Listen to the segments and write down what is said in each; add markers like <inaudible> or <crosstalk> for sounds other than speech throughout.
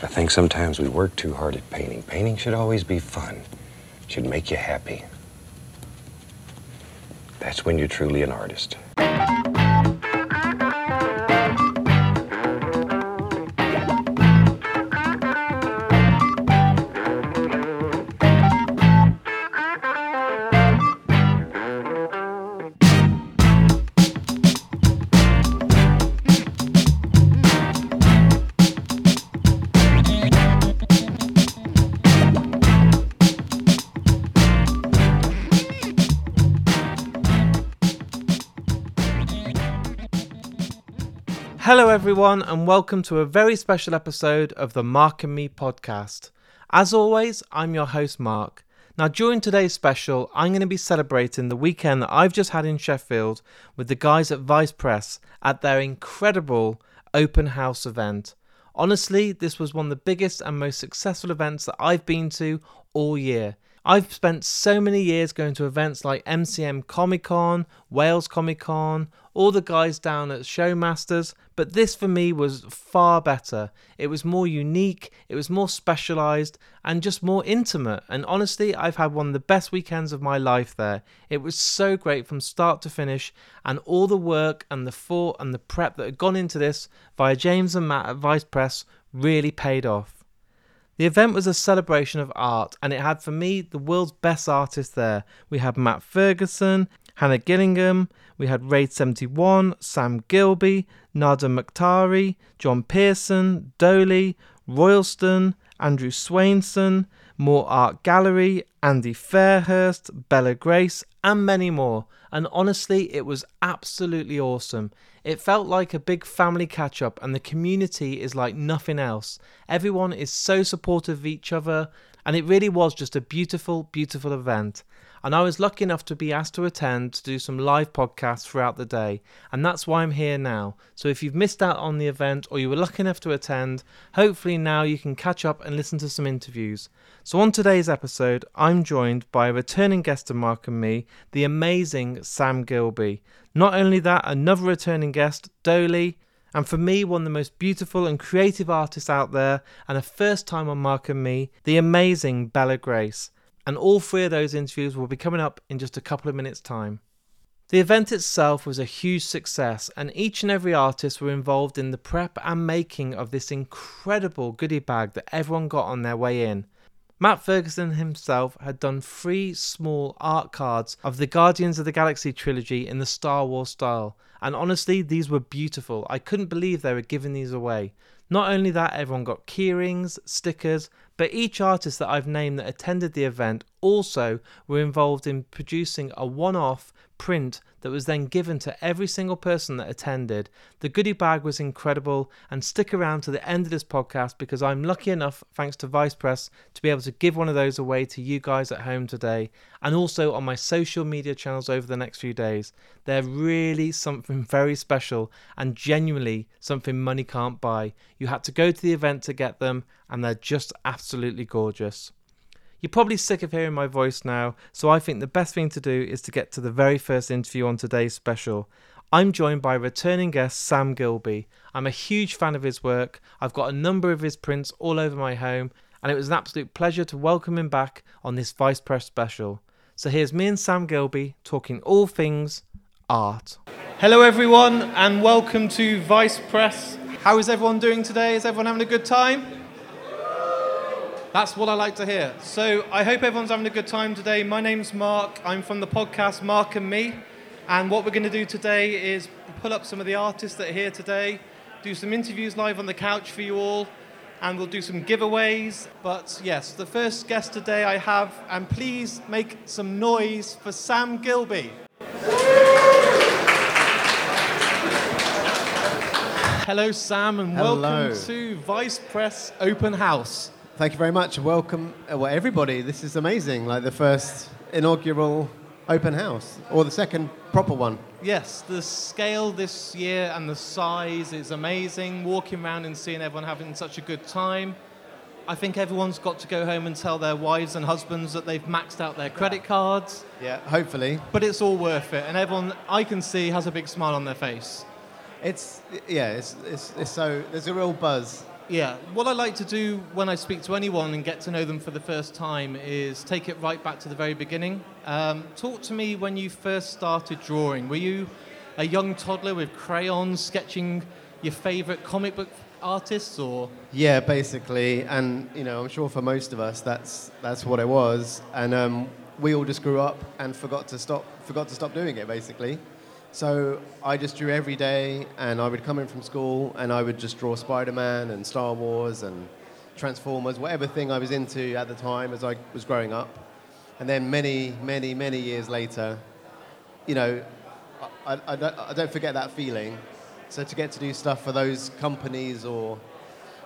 I think sometimes we work too hard at painting. Painting should always be fun, should make you happy. That's when you're truly an artist. Everyone, and welcome to a very special episode of the Mark and Me podcast. As always, I'm your host, Mark. Now, during today's special, I'm going to be celebrating the weekend that I've just had in Sheffield with the guys at Vice Press at their incredible open house event. Honestly, this was one of the biggest and most successful events that I've been to all year. I've spent so many years going to events like MCM Comic Con, Wales Comic Con, all the guys down at Showmasters, but this for me was far better. It was more unique, it was more specialized, and just more intimate. And honestly, I've had one of the best weekends of my life there. It was so great from start to finish, and all the work and the thought and the prep that had gone into this via James and Matt at Vice Press really paid off. The event was a celebration of art, and it had for me the world's best artists there. We had Matt Ferguson, Hannah Gillingham, we had Raid 71, Sam Gilbey, Nada Mukhtari, John Pearson, Doaly, Royalston, Andrew Swainson, More Art Gallery, Andy Fairhurst, Bella Grace, and many more. And honestly, it was absolutely awesome. It felt like a big family catch up, and the community is like nothing else. Everyone is so supportive of each other, and it really was just a beautiful, beautiful event. And I was lucky enough to be asked to attend to do some live podcasts throughout the day, and that's why I'm here now. So if you've missed out on the event or you were lucky enough to attend, hopefully now you can catch up and listen to some interviews. So on today's episode, I'm joined by a returning guest of Mark and me, the amazing Sam Gilbey. Not only that, another returning guest, Doaly, and for me, one of the most beautiful and creative artists out there, and a first time on Mark and Me, the amazing Bella Grace. And all three of those interviews will be coming up in just a couple of minutes' time. The event itself was a huge success, and each and every artist were involved in the prep and making of this incredible goodie bag that everyone got on their way in. Matt Ferguson himself had done three small art cards of the Guardians of the Galaxy trilogy in the Star Wars style, and honestly, these were beautiful. I couldn't believe they were giving these away. Not only that, everyone got keyrings, stickers, but each artist that I've named that attended the event also were involved in producing a one off print that was then given to every single person that attended. The goodie bag was incredible, and stick around to the end of this podcast because I'm lucky enough, thanks to Vice Press, to be able to give one of those away to you guys at home today and also on my social media channels over the next few days. They're really something very special and genuinely something money can't buy. You had to go to the event to get them, and they're just absolutely gorgeous. You're probably sick of hearing my voice now, so I think the best thing to do is to get to the very first interview on today's special. I'm joined by returning guest Sam Gilbey. I'm a huge fan of his work. I've got a number of his prints all over my home, and it was an absolute pleasure to welcome him back on this Vice Press special. So here's me and Sam Gilbey talking all things art. Hello, everyone, and welcome to Vice Press. How is everyone doing today? Is everyone having a good time? That's what I like to hear. So I hope everyone's having a good time today. My name's Mark. I'm from the podcast Mark and Me. And what we're going to do today is pull up some of the artists that are here today, do some interviews live on the couch for you all, and we'll do some giveaways. But yes, the first guest today I have, and please make some noise for Sam Gilbey. Hello, Sam, and Hello. welcome to Vice Press Open House. Thank you very much. Welcome, uh, well, everybody. This is amazing. Like the first inaugural open house, or the second proper one. Yes, the scale this year and the size is amazing. Walking around and seeing everyone having such a good time. I think everyone's got to go home and tell their wives and husbands that they've maxed out their credit cards. Yeah, hopefully. But it's all worth it, and everyone I can see has a big smile on their face. It's yeah, it's, it's, it's so there's a real buzz Yeah, what I like to do when I speak to anyone and get to know them for the first time is take it right back to the very beginning. Um, talk to me when you first started drawing. Were you a young toddler with crayons sketching your favourite comic book artists, or Yeah, basically, and you know, I'm sure for most of us, that's that's what it was, and um, we all just grew up and forgot to stop forgot to stop doing it, basically. So I just drew every day, and I would come in from school, and I would just draw Spider-Man and Star Wars and Transformers, whatever thing I was into at the time as I was growing up. And then many, many, many years later, you know, I, I, I, don't, I don't forget that feeling. So to get to do stuff for those companies or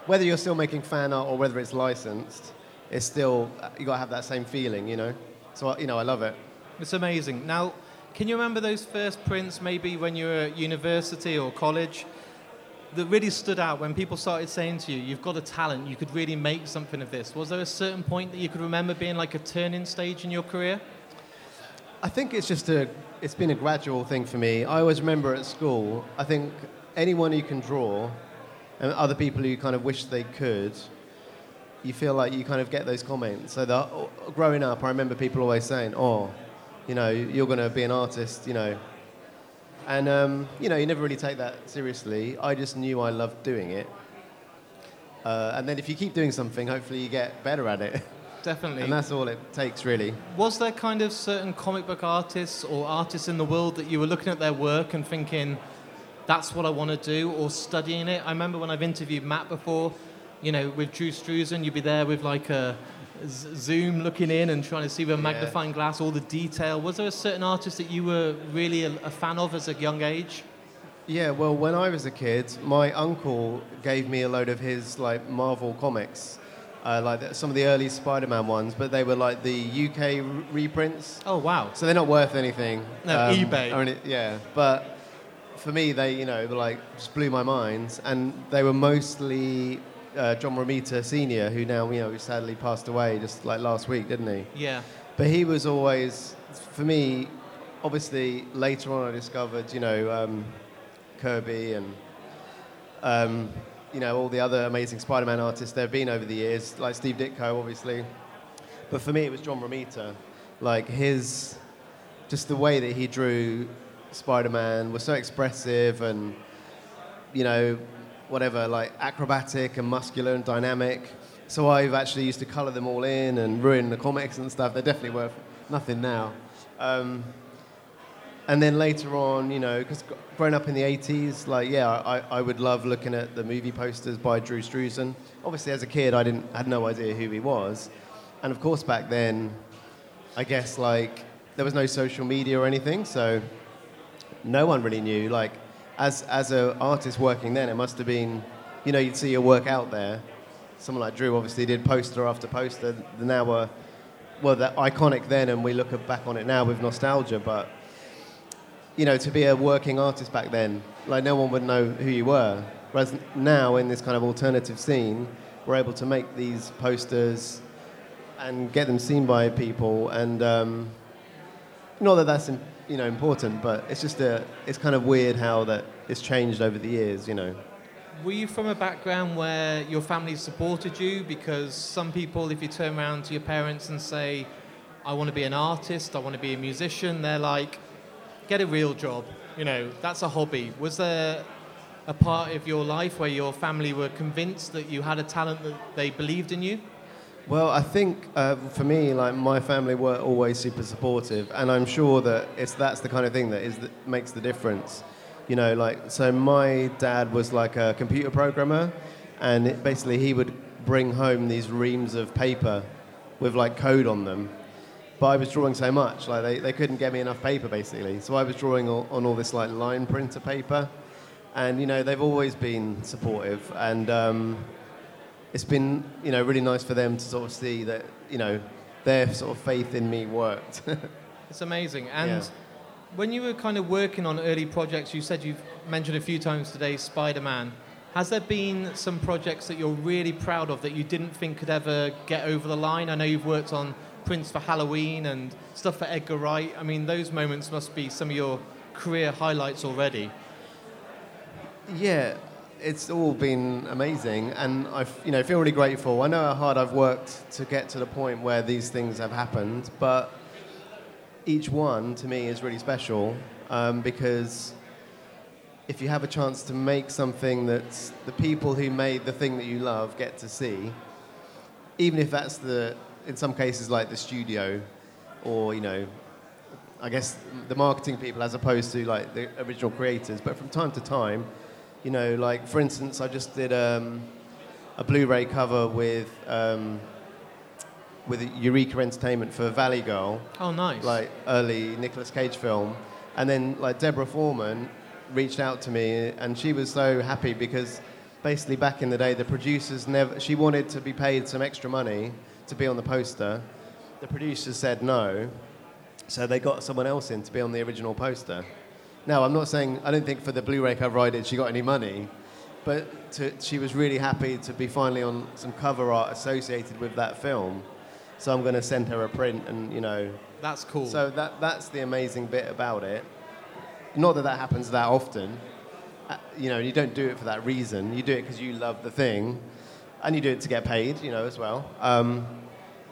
whether you're still making fan art or whether it's licensed, it's still you got to have that same feeling, you know. So you know, I love it. it's amazing. Now, can you remember those first prints, maybe when you were at university or college, that really stood out when people started saying to you, "You've got a talent. You could really make something of this." Was there a certain point that you could remember being like a turning stage in your career? I think it's just a it's been a gradual thing for me. I always remember at school, I think anyone who can draw and other people who kind of wish they could, you feel like you kind of get those comments. So that uh, growing up, I remember people always saying, "Oh, you know, you're going to be an artist," you know. And um, you know, you never really take that seriously. I just knew I loved doing it. Uh, and then if you keep doing something, hopefully you get better at it. <laughs> Definitely. and that's all it takes, really. Was there kind of certain comic book artists or artists in the world that you were looking at their work and thinking, that's what I want to do, or studying it? I remember when I've interviewed Matt before, you know, with Drew Struzan, you'd be there with like a zoom looking in and trying to see with a Yeah. magnifying glass all the detail. Was there a certain artist that you were really a, a fan of as a young age? Yeah, well, when I was a kid, my uncle gave me a load of his like Marvel comics, uh, like the- some of the early Spider-Man ones, but they were like the UK r- reprints, Oh, wow. so they're not worth anything. Um, No, eBay. or any- yeah, but for me, they you know like just blew my mind, and they were mostly uh, John Romita Senior, who now you know sadly passed away just like last week, didn't he? Yeah. But he was always, for me, obviously later on I discovered, you know, um, Kirby and, um, you know, all the other amazing Spider-Man artists there have been over the years, like Steve Ditko, obviously. But for me, it was John Romita. Like his, just the way that he drew Spider-Man was so expressive and, you know, whatever, like acrobatic and muscular and dynamic. So I've actually used to colour them all in and ruin the comics and stuff. They're definitely worth nothing now. Um, and then later on, you know, because growing up in the 80s, like, yeah, I, I would love looking at the movie posters by Drew Struzan. Obviously, as a kid, I didn't had no idea who he was. And of course, back then, I guess, like, there was no social media or anything, so no one really knew. Like, as, as an artist working then, it must have been, you know, you'd see your work out there. Someone like Drew obviously did poster after poster. Now were, well, they're iconic then, and we look back on it now with nostalgia, but you know, to be a working artist back then, like no one would know who you were. Whereas now, in this kind of alternative scene, we're able to make these posters and get them seen by people. And um, not that that's you know important, but it's just a, it's kind of weird how that it's changed over the years. You know. Were you from a background where your family supported you? Because some people, if you turn around to your parents and say, I want to be an artist, I want to be a musician, they're like, get a real job. You know, that's a hobby. Was there a part of your life where your family were convinced that you had a talent that they believed in you? Well, I think uh, for me, like my family were always super supportive, and I'm sure that it's that's the kind of thing that is that makes the difference. You know, like so my dad was like a computer programmer, and it, basically he would bring home these reams of paper with like code on them. But I was drawing so much, like they, they couldn't get me enough paper basically. So I was drawing all, on all this like line printer paper, and you know they've always been supportive and. Um, it's been you know really nice for them to sort of see that you know their sort of faith in me worked. <laughs> It's amazing. And Yeah. when you were kind of working on early projects, you said you've mentioned a few times today Spider Man. Has there been some projects that you're really proud of that you didn't think could ever get over the line? I know you've worked on Prince for Halloween and stuff for Edgar Wright. I mean, those moments must be some of your career highlights already. yeah, it's all been amazing, and I you know, feel really grateful. I know how hard I've worked to get to the point where these things have happened, but each one to me is really special um, because if you have a chance to make something that the people who made the thing that you love get to see, even if that's the, in some cases like the studio, or you know, I guess the marketing people as opposed to like the original creators, but from time to time, you know, like for instance, I just did um, a Blu-ray cover with um, with Eureka Entertainment for Valley Girl, Oh, nice. like early Nicolas Cage film, and then like Deborah Foreman reached out to me, and she was so happy because basically back in the day, the producers never. She wanted to be paid some extra money to be on the poster. The producers said no, so they got someone else in to be on the original poster. Now, I'm not saying I don't think for the Blu-ray cover I did she got any money, but to, she was really happy to be finally on some cover art associated with that film. So I'm going to send her a print, and you know, That's cool. so that, that's the amazing bit about it. Not that that happens that often. Uh, you know, you don't do it for that reason. You do it because you love the thing, and you do it to get paid, you know, as well. Um,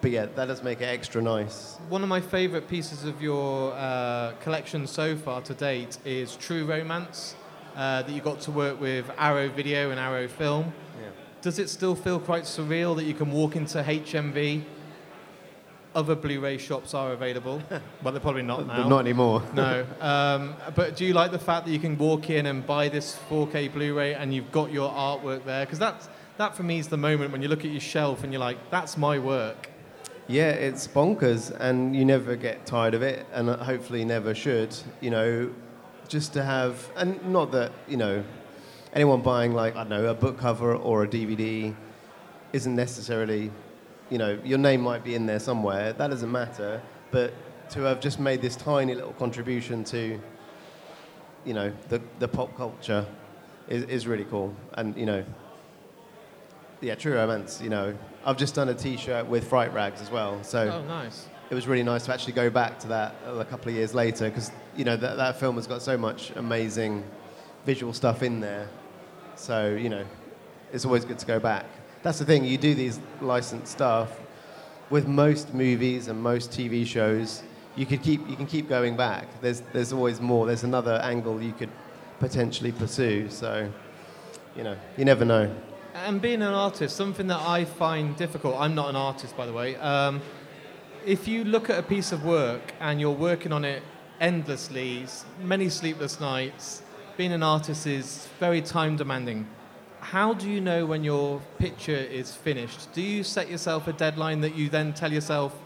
but yeah, that does make it extra nice. One of my favourite pieces of your uh, collection so far to date is True Romance, uh, that you got to work with Arrow Video and Arrow Film. Yeah. Does it still feel quite surreal that you can walk into HMV? Other Blu-ray shops are available, <laughs> but they're probably not now. Not anymore. <laughs> no. Um, but do you like the fact that you can walk in and buy this 4K Blu-ray and you've got your artwork there? Because that's that for me is the moment when you look at your shelf and you're like, that's my work. Yeah, it's bonkers, and you never get tired of it, and hopefully never should. You know, just to have, and not that you know, anyone buying like I don't know a book cover or a DVD isn't necessarily, you know, your name might be in there somewhere. That doesn't matter, but to have just made this tiny little contribution to, you know, the the pop culture is, is really cool, and you know, yeah, True Romance. You know, I've just done a T-shirt with Fright Rags as well, so Oh, nice. it was really nice to actually go back to that a couple of years later because you know that, that film has got so much amazing visual stuff in there. So you know, it's always good to go back. That's the thing. You do these licensed stuff with most movies and most TV shows. You could keep you can keep going back. There's there's always more. There's another angle you could potentially pursue. So you know, you never know. And being an artist, something that I find difficult, I'm not an artist by the way. Um, if you look at a piece of work and you're working on it endlessly, many sleepless nights, being an artist is very time demanding. How do you know when your picture is finished? Do you set yourself a deadline that you then tell yourself,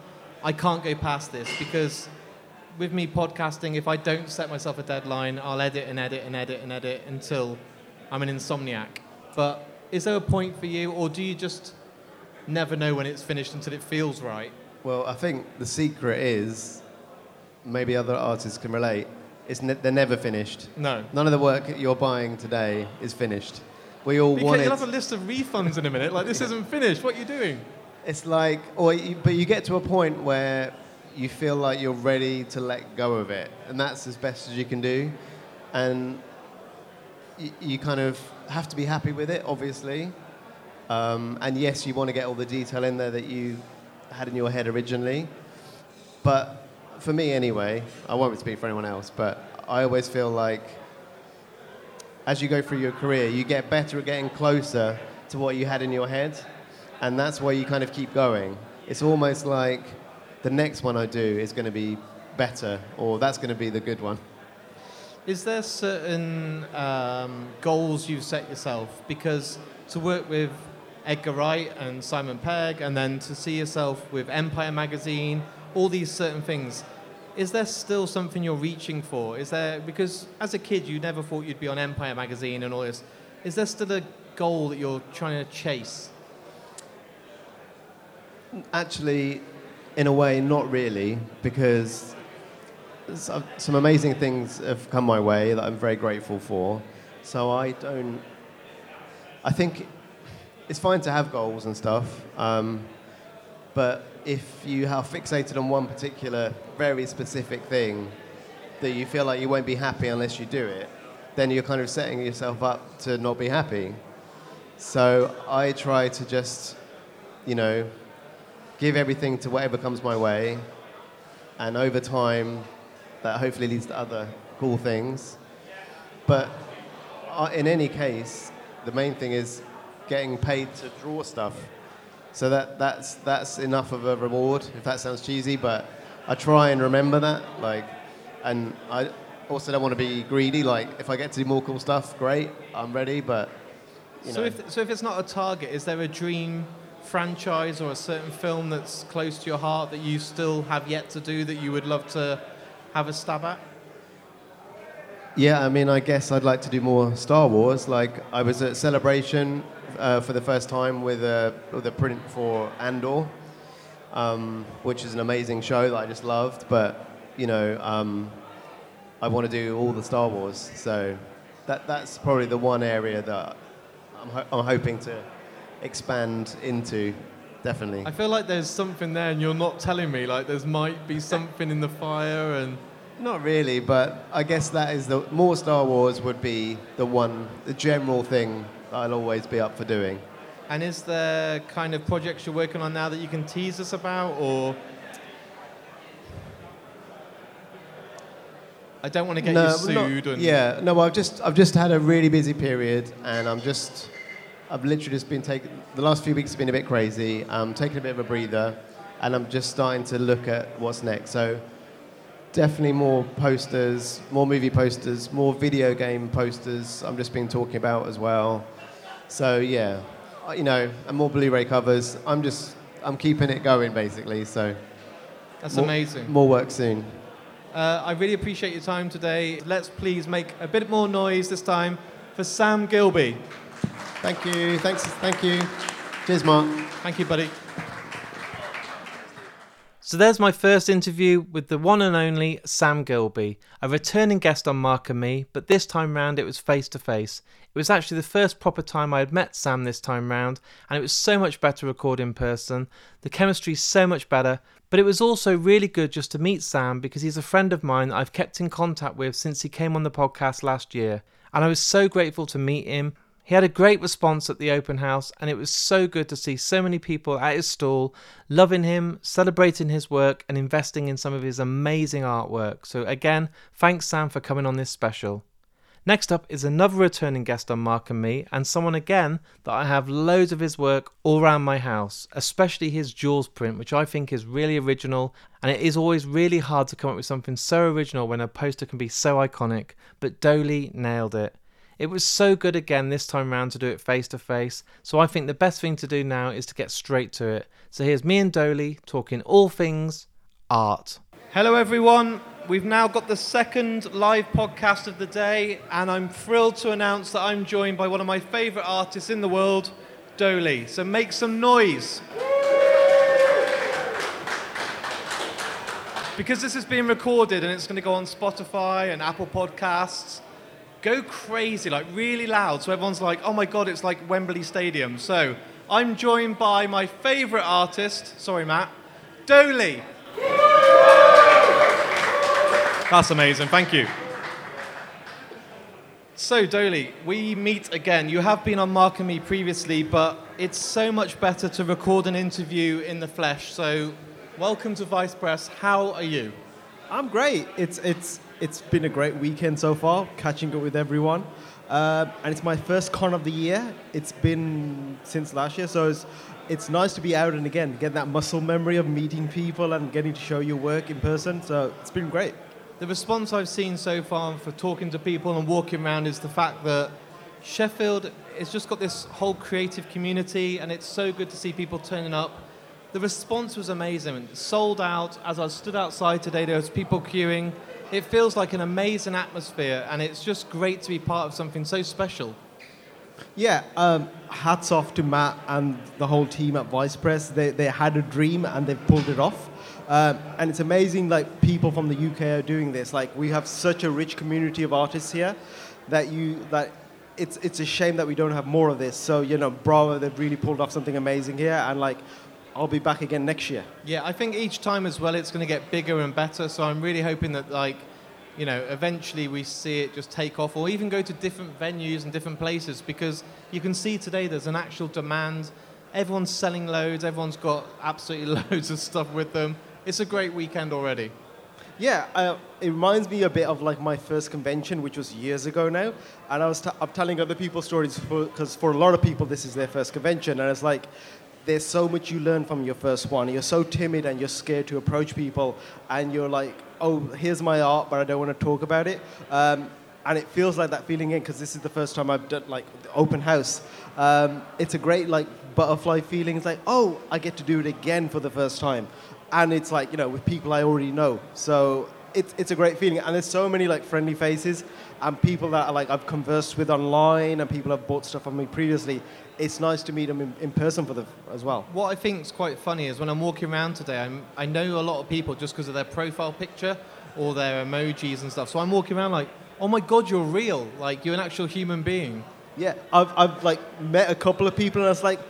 I can't go past this? Because with me podcasting, if I don't set myself a deadline, I'll edit and edit and edit and edit until I'm an insomniac. But is there a point for you, or do you just never know when it's finished until it feels right? Well, I think the secret is maybe other artists can relate. It's ne- they're never finished. No. None of the work you're buying today is finished. We all Because want you'll it. have a list of refunds in a minute. Like, this isn't finished. What are you doing? It's like, or you, but you get to a point where you feel like you're ready to let go of it, and that's as best as you can do. And you, kind of have to be happy with it, obviously. Um, and yes, you want to get all the detail in there that you had in your head originally. But for me, anyway, I won't speak for anyone else, but I always feel like as you go through your career, you get better at getting closer to what you had in your head, and that's why you kind of keep going. It's almost like the next one I do is going to be better, or that's going to be the good one. Is there certain um, goals you've set yourself? Because to work with Edgar Wright and Simon Pegg, and then to see yourself with Empire magazine, all these certain things, is there still something you're reaching for? Is there because as a kid you never thought you'd be on Empire magazine and all this? Is there still a goal that you're trying to chase? Actually, in a way, not really, because some amazing things have come my way that I'm very grateful for. So I don't. I think it's fine to have goals and stuff, um, but if you are fixated on one particular, very specific thing that you feel like you won't be happy unless you do it, then you're kind of setting yourself up to not be happy. So I try to just, you know, give everything to whatever comes my way, and over time, that hopefully leads to other cool things. But uh, in any case, the main thing is getting paid to draw stuff. So that, that's, that's enough of a reward, if that sounds cheesy, but I try and remember that. Like, and I also don't want to be greedy. Like, if I get to do more cool stuff, great, I'm ready, but, you So if, so if it's not a target, is there a dream franchise or a certain film that's close to your heart that you still have yet to do that you would love to have a stab at? Yeah, I mean, I guess I'd like to do more Star Wars. Like, I was at Celebration uh, for the first time with a, with a print for Andor, um, which is an amazing show that I just loved. But, you know, um, I want to do all the Star Wars. So that, that's probably the one area that I'm, ho- I'm hoping to expand into, definitely. I feel like there's something there and you're not telling me. Like there's might be something in the fire and Not really, but I guess that is the more Star Wars would be the one, the general thing that I'll always be up for doing. and is there kind of projects you're working on now that you can tease us about or I don't want to get you not- sued and yeah, no, I've just I've just had a really busy period, and I'm just I've literally just been taking the last few weeks have been a bit crazy. I'm taking a bit of a breather, and I'm just starting to look at what's next. So definitely more posters, more movie posters, more video game posters. I'm just been talking about as well. So yeah, you know, and more Blu-ray covers. I'm just I'm keeping it going basically. So that's more, amazing. More work soon. Uh, I really appreciate your time today. Let's please make a bit more noise this time for Sam Gilbey. Thank you. Thanks. Thank you. Cheers, Mark. Thank you, buddy. So there's my first interview with the one and only Sam Gilbey, a returning guest on Mark and Me, but this time round it was face to face. It was actually the first proper time I had met Sam this time round, and it was so much better to record in person. The chemistry's so much better, but it was also really good just to meet Sam because he's a friend of mine that I've kept in contact with since he came on the podcast last year, and I was so grateful to meet him. He had a great response at the open house, and it was so good to see so many people at his stall loving him, celebrating his work, and investing in some of his amazing artwork. So, again, thanks, Sam, for coming on this special. Next up is another returning guest on Mark and Me, and someone again that I have loads of his work all around my house, especially his Jaws print, which I think is really original. And it is always really hard to come up with something so original when a poster can be so iconic, but Doaly nailed it. It was so good again this time round to do it face to face, so I think the best thing to do now is to get straight to it. So here's me and Doaly talking all things art. Hello, everyone. We've now got the second live podcast of the day, and I'm thrilled to announce that I'm joined by one of my favourite artists in the world, Doaly. So make some noise. Because this is being recorded and it's going to go on Spotify and Apple Podcasts, go crazy, like really loud, so everyone's like, oh my god, it's like Wembley Stadium. So I'm joined by my favourite artist, sorry, Matt, Doaly. That's amazing, thank you. So, Doaly, we meet again. You have been on Mark and Me previously, but it's so much better to record an interview in the flesh. So, welcome to Vice Press. How are you? I'm great. It's it's it's been a great weekend so far, catching up with everyone, uh, and it's my first con of the year. It's been since last year, so it's it's nice to be out and again get that muscle memory of meeting people and getting to show your work in person. So it's been great. The response I've seen so far for talking to people and walking around is the fact that Sheffield has just got this whole creative community, and it's so good to see people turning up. The response was amazing. Sold out. As I stood outside today, there was people queuing. It feels like an amazing atmosphere, and it's just great to be part of something so special. Yeah, um, hats off to Matt and the whole team at Vice Press. They, they had a dream and they've pulled it off. Um, and it's amazing, like, people from the UK are doing this. Like, we have such a rich community of artists here that you, that it's, it's a shame that we don't have more of this. So, you know, bravo, they've really pulled off something amazing here. And, like, I'll be back again next year. Yeah, I think each time as well, it's going to get bigger and better. So I'm really hoping that like you know, eventually we see it just take off or even go to different venues and different places because you can see today there's an actual demand. Everyone's selling loads, everyone's got absolutely <laughs> loads of stuff with them. It's a great weekend already. Yeah, uh, it reminds me a bit of like my first convention, which was years ago now. And I was t- I'm telling other people stories because for, for a lot of people, this is their first convention. And it's like, there's so much you learn from your first one. You're so timid and you're scared to approach people. And you're like, oh, here's my art, but I don't want to talk about it. Um, and it feels like that feeling again because this is the first time I've done like open house. Um, it's a great like butterfly feeling. It's like, oh, I get to do it again for the first time and it's like you know with people I already know. So it's it's a great feeling, and there's so many like friendly faces and people that are, like I've conversed with online, and people have bought stuff from me previously. It's nice to meet them in, in person for the as well. What I think is quite funny is when I'm walking around today, I'm, I know a lot of people just because of their profile picture or their emojis and stuff. So I'm walking around like, oh my god, you're real! Like you're an actual human being. Yeah, I've I've like met a couple of people, and it's like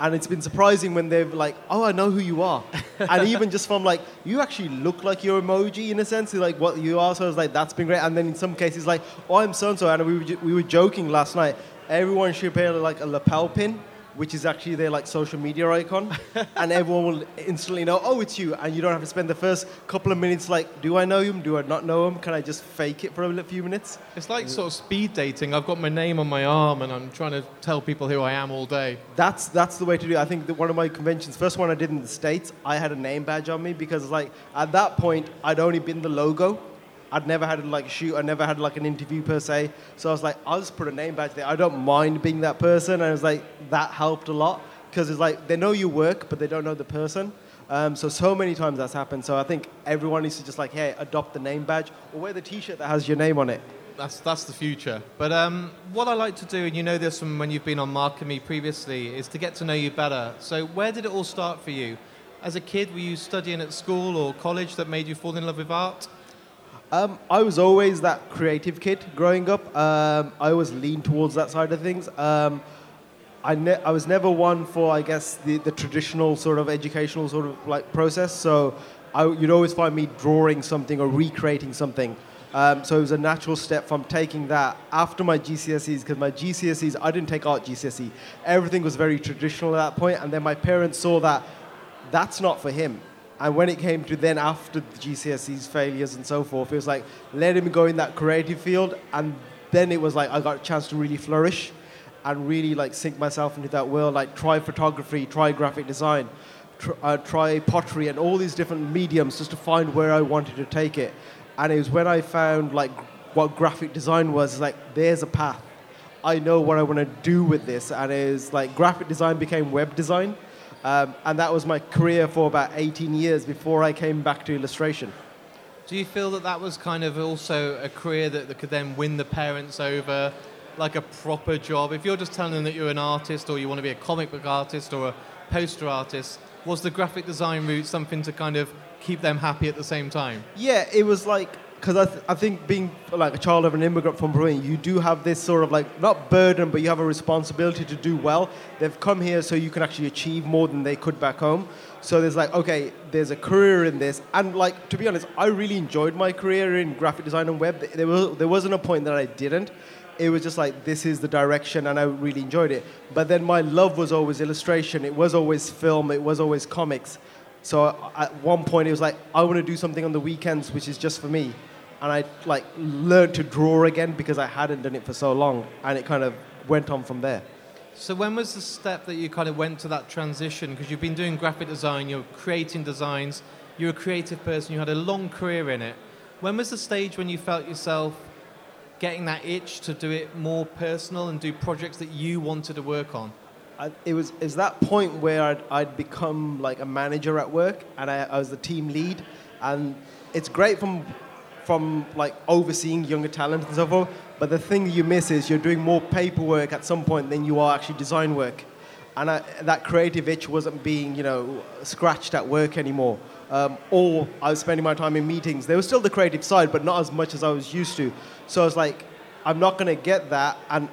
and it's been surprising when they've like, oh, I know who you are, <laughs> and even just from like, you actually look like your emoji in a sense, like what you are. So I was like, that's been great. And then in some cases, like, oh, I'm so and so, and we were, we were joking last night. Everyone should wear like a lapel pin which is actually their like social media icon, <laughs> and everyone will instantly know, oh, it's you, and you don't have to spend the first couple of minutes like, do I know him? Do I not know him? Can I just fake it for a few minutes? It's like sort of speed dating. I've got my name on my arm, and I'm trying to tell people who I am all day. That's that's the way to do it. I think that one of my conventions, first one I did in the states, I had a name badge on me because like at that point I'd only been the logo I'd never had like a shoot. I never had like an interview per se. So I was like, I'll just put a name badge there. I don't mind being that person. And I was like, that helped a lot because it's like they know you work, but they don't know the person. Um, so so many times that's happened. So I think everyone needs to just like, hey, adopt the name badge or wear the T-shirt that has your name on it. That's that's the future. But um, what I like to do, and you know this from when you've been on Mark and Me previously, is to get to know you better. So where did it all start for you? As a kid, were you studying at school or college that made you fall in love with art? Um, I was always that creative kid growing up. Um, I always leaned towards that side of things. Um, I, ne- I was never one for, I guess, the, the traditional sort of educational sort of like process. So I, you'd always find me drawing something or recreating something. Um, so it was a natural step from taking that after my GCSEs, because my GCSEs, I didn't take art GCSE. Everything was very traditional at that point, and then my parents saw that that's not for him. And when it came to then after the GCSEs failures and so forth, it was like let him go in that creative field, and then it was like I got a chance to really flourish and really like sink myself into that world. Like try photography, try graphic design, tr- uh, try pottery, and all these different mediums just to find where I wanted to take it. And it was when I found like what graphic design was. Like there's a path. I know what I want to do with this, and it's like graphic design became web design um, and that was my career for about 18 years before I came back to illustration. Do you feel that that was kind of also a career that, that could then win the parents over, like a proper job? If you're just telling them that you're an artist or you want to be a comic book artist or a poster artist, was the graphic design route something to kind of keep them happy at the same time? Yeah, it was like because I, th- I think being like a child of an immigrant from Peru, you do have this sort of like not burden, but you have a responsibility to do well. They've come here so you can actually achieve more than they could back home. So there's like, okay, there's a career in this, and like to be honest, I really enjoyed my career in graphic design and web. There was there wasn't a point that I didn't. It was just like this is the direction, and I really enjoyed it. But then my love was always illustration. It was always film. It was always comics. So at one point, it was like I want to do something on the weekends, which is just for me and I like learned to draw again because I hadn't done it for so long, and it kind of went on from there. So when was the step that you kind of went to that transition? Because you've been doing graphic design, you're creating designs, you're a creative person, you had a long career in it. When was the stage when you felt yourself getting that itch to do it more personal and do projects that you wanted to work on? I, it was is that point where I'd, I'd become like a manager at work and I, I was the team lead and it's great from from like overseeing younger talent and so forth. But the thing you miss is you're doing more paperwork at some point than you are actually design work. And I, that creative itch wasn't being, you know, scratched at work anymore. Um, or I was spending my time in meetings. There was still the creative side, but not as much as I was used to. So I was like, I'm not going to get that. And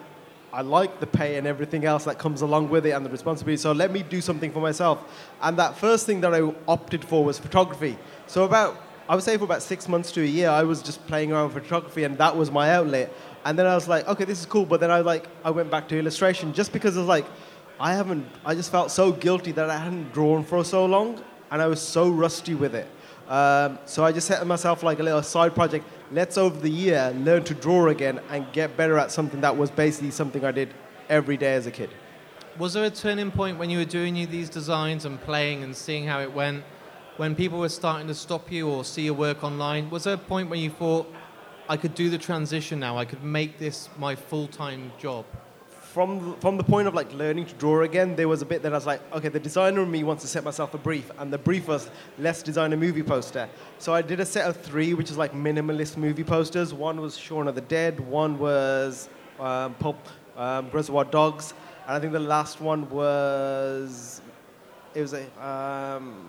I like the pay and everything else that comes along with it and the responsibility. So let me do something for myself. And that first thing that I opted for was photography. So about I would say for about six months to a year, I was just playing around with photography, and that was my outlet. And then I was like, okay, this is cool. But then I like, I went back to illustration just because I was like, I haven't. I just felt so guilty that I hadn't drawn for so long, and I was so rusty with it. Um, so I just set myself like a little side project. Let's over the year learn to draw again and get better at something that was basically something I did every day as a kid. Was there a turning point when you were doing these designs and playing and seeing how it went? When people were starting to stop you or see your work online, was there a point when you thought, I could do the transition now, I could make this my full time job? From, from the point of like learning to draw again, there was a bit that I was like, okay, the designer in me wants to set myself a brief, and the brief was let's design a movie poster. So I did a set of three, which is like minimalist movie posters. One was Shaun of the Dead, one was um, Pulp, um, Reservoir Dogs, and I think the last one was it was a um,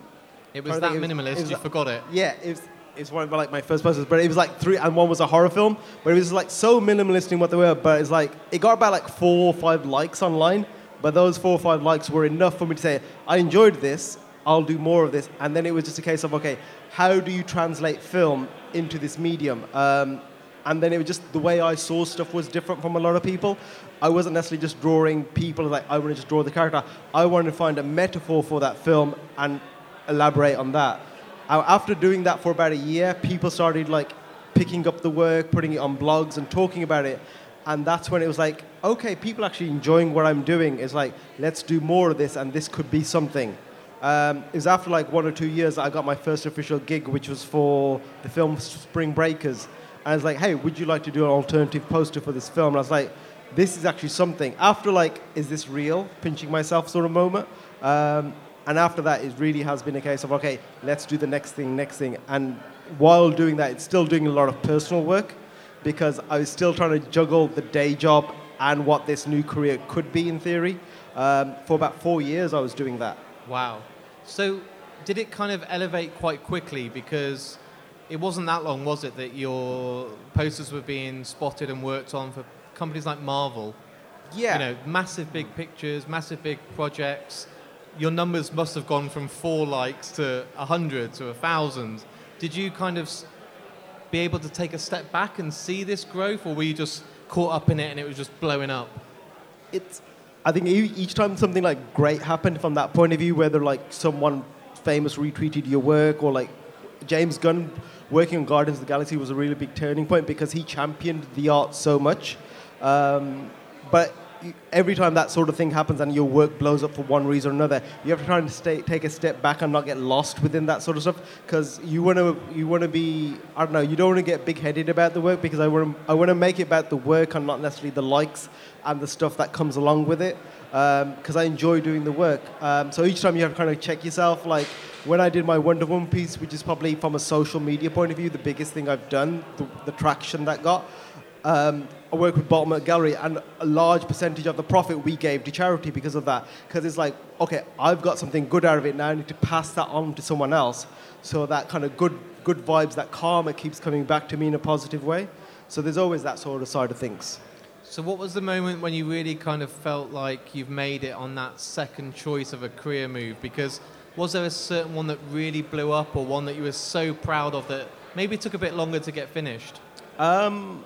It was that it was- minimalist, was you forgot it. yeah, it was, it one of like my first posters, but it was like three, and one was a horror film, but it was like so minimalist in what they were, but it's like, it got about like four or five likes online, but those four or five likes were enough for me to say, I enjoyed this, I'll do more of this, and then it was just a case of, okay, how do you translate film into this medium? Um, and then it was just the way I saw stuff was different from a lot of people. I wasn't necessarily just drawing people like I want to just draw the character. I wanted to find a metaphor for that film and elaborate on that. After doing that for about a year, people started like picking up the work, putting it on blogs, and talking about it. And that's when it was like, okay, people actually enjoying what I'm doing. It's like, let's do more of this, and this could be something. Um, it was after like one or two years that I got my first official gig, which was for the film Spring Breakers. And I was like, hey, would you like to do an alternative poster for this film? And I was like, this is actually something. After like, is this real? Pinching myself sort of moment. Um, and after that, it really has been a case of, okay, let's do the next thing, next thing. And while doing that, it's still doing a lot of personal work because I was still trying to juggle the day job and what this new career could be in theory. Um, for about four years, I was doing that. Wow. So, did it kind of elevate quite quickly? Because it wasn't that long, was it, that your posters were being spotted and worked on for companies like Marvel? Yeah. You know, massive big pictures, massive big projects. Your numbers must have gone from four likes to a hundred to a thousand. Did you kind of be able to take a step back and see this growth, or were you just caught up in it and it was just blowing up? it's I think each time something like great happened from that point of view, whether like someone famous retweeted your work or like James Gunn working on Guardians of the Galaxy was a really big turning point because he championed the art so much. Um, but every time that sort of thing happens and your work blows up for one reason or another, you have to try and stay, take a step back and not get lost within that sort of stuff because you want to you want to be I don't know you don't want to get big headed about the work because I want to I want to make it about the work and not necessarily the likes and the stuff that comes along with it because I enjoy doing the work. Um, so each time you have to kind of check yourself. Like when I did my Wonder Woman piece, which is probably from a social media point of view the biggest thing I've done, the, the traction that got. Um, I work with Bottleneck Gallery, and a large percentage of the profit we gave to charity because of that. Because it's like, okay, I've got something good out of it now. I need to pass that on to someone else, so that kind of good, good vibes, that karma keeps coming back to me in a positive way. So there's always that sort of side of things. So, what was the moment when you really kind of felt like you've made it on that second choice of a career move? Because was there a certain one that really blew up, or one that you were so proud of that maybe took a bit longer to get finished? Um,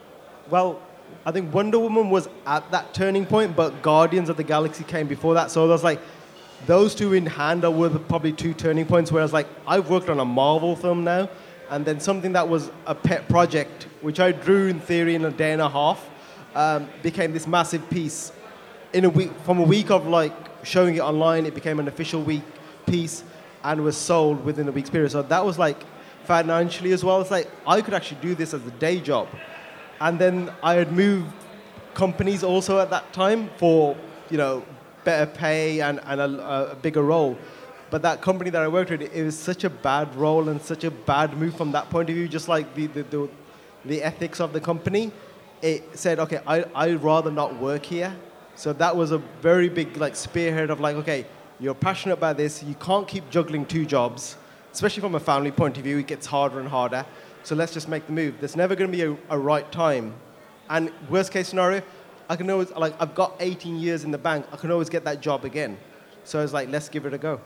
well, I think Wonder Woman was at that turning point, but Guardians of the Galaxy came before that. So I was like, those two in hand are were probably two turning points. where I was like I've worked on a Marvel film now, and then something that was a pet project, which I drew in theory in a day and a half, um, became this massive piece. In a week, from a week of like showing it online, it became an official week piece, and was sold within a week's period. So that was like financially as well. It's like I could actually do this as a day job. And then I had moved companies also at that time for, you know, better pay and, and a, a bigger role. But that company that I worked with, it was such a bad role and such a bad move from that point of view, just like the, the, the, the ethics of the company. It said, okay, I, I'd rather not work here. So that was a very big like spearhead of like, okay, you're passionate about this, you can't keep juggling two jobs, especially from a family point of view, it gets harder and harder. So let's just make the move. There's never going to be a, a right time. And worst case scenario, I can always, like, I've got 18 years in the bank, I can always get that job again. So I was like, let's give it a go.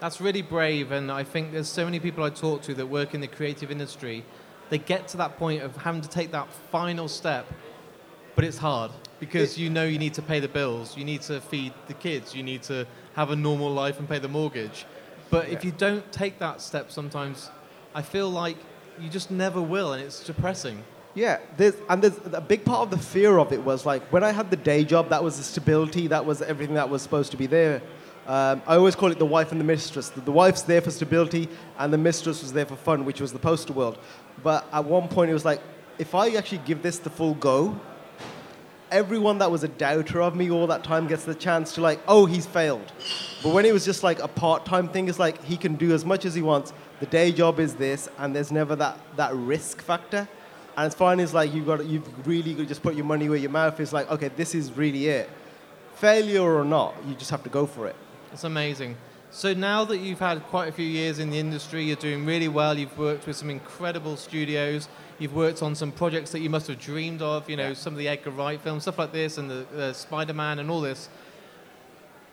That's really brave, and I think there's so many people I talk to that work in the creative industry. They get to that point of having to take that final step, but it's hard because you know you need to pay the bills, you need to feed the kids, you need to have a normal life and pay the mortgage. But if you don't take that step, sometimes I feel like you just never will, and it's depressing. Yeah, there's, and there's a big part of the fear of it was like when I had the day job, that was the stability, that was everything that was supposed to be there. Um, I always call it the wife and the mistress. The, the wife's there for stability, and the mistress was there for fun, which was the poster world. But at one point, it was like, if I actually give this the full go, everyone that was a doubter of me all that time gets the chance to like, oh, he's failed. But when it was just like a part-time thing, it's like he can do as much as he wants. The day job is this, and there's never that, that risk factor. And it's fine. It's like you've got you've really just put your money where your mouth is. Like, okay, this is really it. Failure or not, you just have to go for it. It's amazing. So now that you've had quite a few years in the industry, you're doing really well. You've worked with some incredible studios. You've worked on some projects that you must have dreamed of. You know, some of the Edgar Wright films, stuff like this, and the, the Spider-Man, and all this.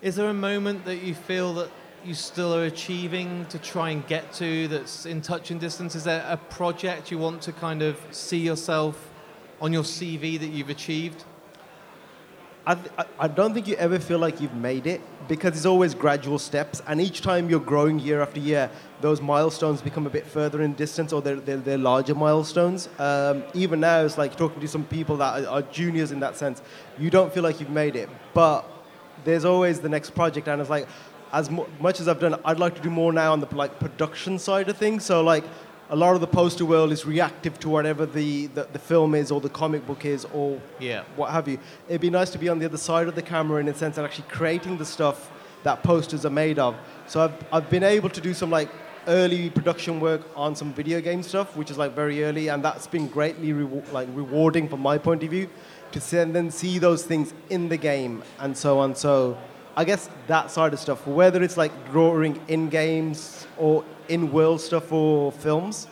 Is there a moment that you feel that you still are achieving to try and get to that's in touch and distance? Is there a project you want to kind of see yourself on your CV that you've achieved? I, th- I- don't think you ever feel like you've made it because it's always gradual steps, and each time you're growing year after year, those milestones become a bit further in distance, or they're, they're, they're larger milestones. Um, even now, it's like talking to some people that are, are juniors in that sense. You don't feel like you've made it, but there's always the next project, and it's like, as mu- much as I've done, I'd like to do more now on the like production side of things. So like a lot of the poster world is reactive to whatever the, the, the film is or the comic book is or Yeah. what have you. It'd be nice to be on the other side of the camera in a sense of actually creating the stuff that posters are made of. So I've, I've been able to do some like early production work on some video game stuff, which is like very early, and that's been greatly rewa- like rewarding from my point of view to then see those things in the game and so on. So I guess that side of stuff, whether it's like drawing in games or in world stuff or films,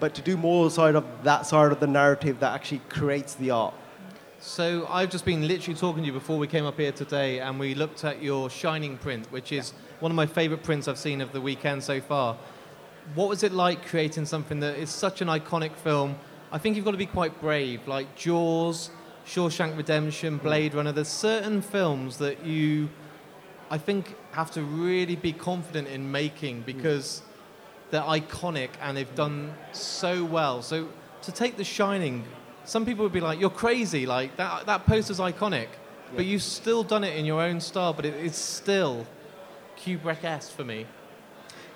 but to do more side of that side of the narrative that actually creates the art. So I've just been literally talking to you before we came up here today, and we looked at your Shining print, which is one of my favourite prints I've seen of the weekend so far. What was it like creating something that is such an iconic film? I think you've got to be quite brave, like Jaws, Shawshank Redemption, Blade mm. Runner. There's certain films that you, I think, have to really be confident in making because they're iconic and they've done so well. So to take The Shining, some people would be like, "You're crazy! Like that that poster's iconic," but you've still done it in your own style. But it, it's still Kubrick-esque for me.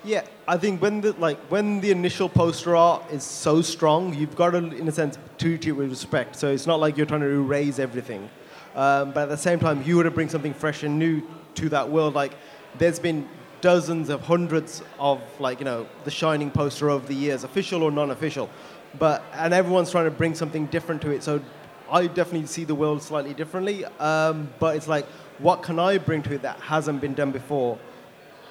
Yeah, I think when the like when the initial poster art is so strong, you've got to, in a sense, treat it with respect. So it's not like you're trying to erase everything, um, but at the same time, you want to bring something fresh and new to that world. Like there's been dozens of hundreds of like you know the Shining poster over the years, official or non-official, but and everyone's trying to bring something different to it. So I definitely see the world slightly differently, um, but it's like what can I bring to it that hasn't been done before?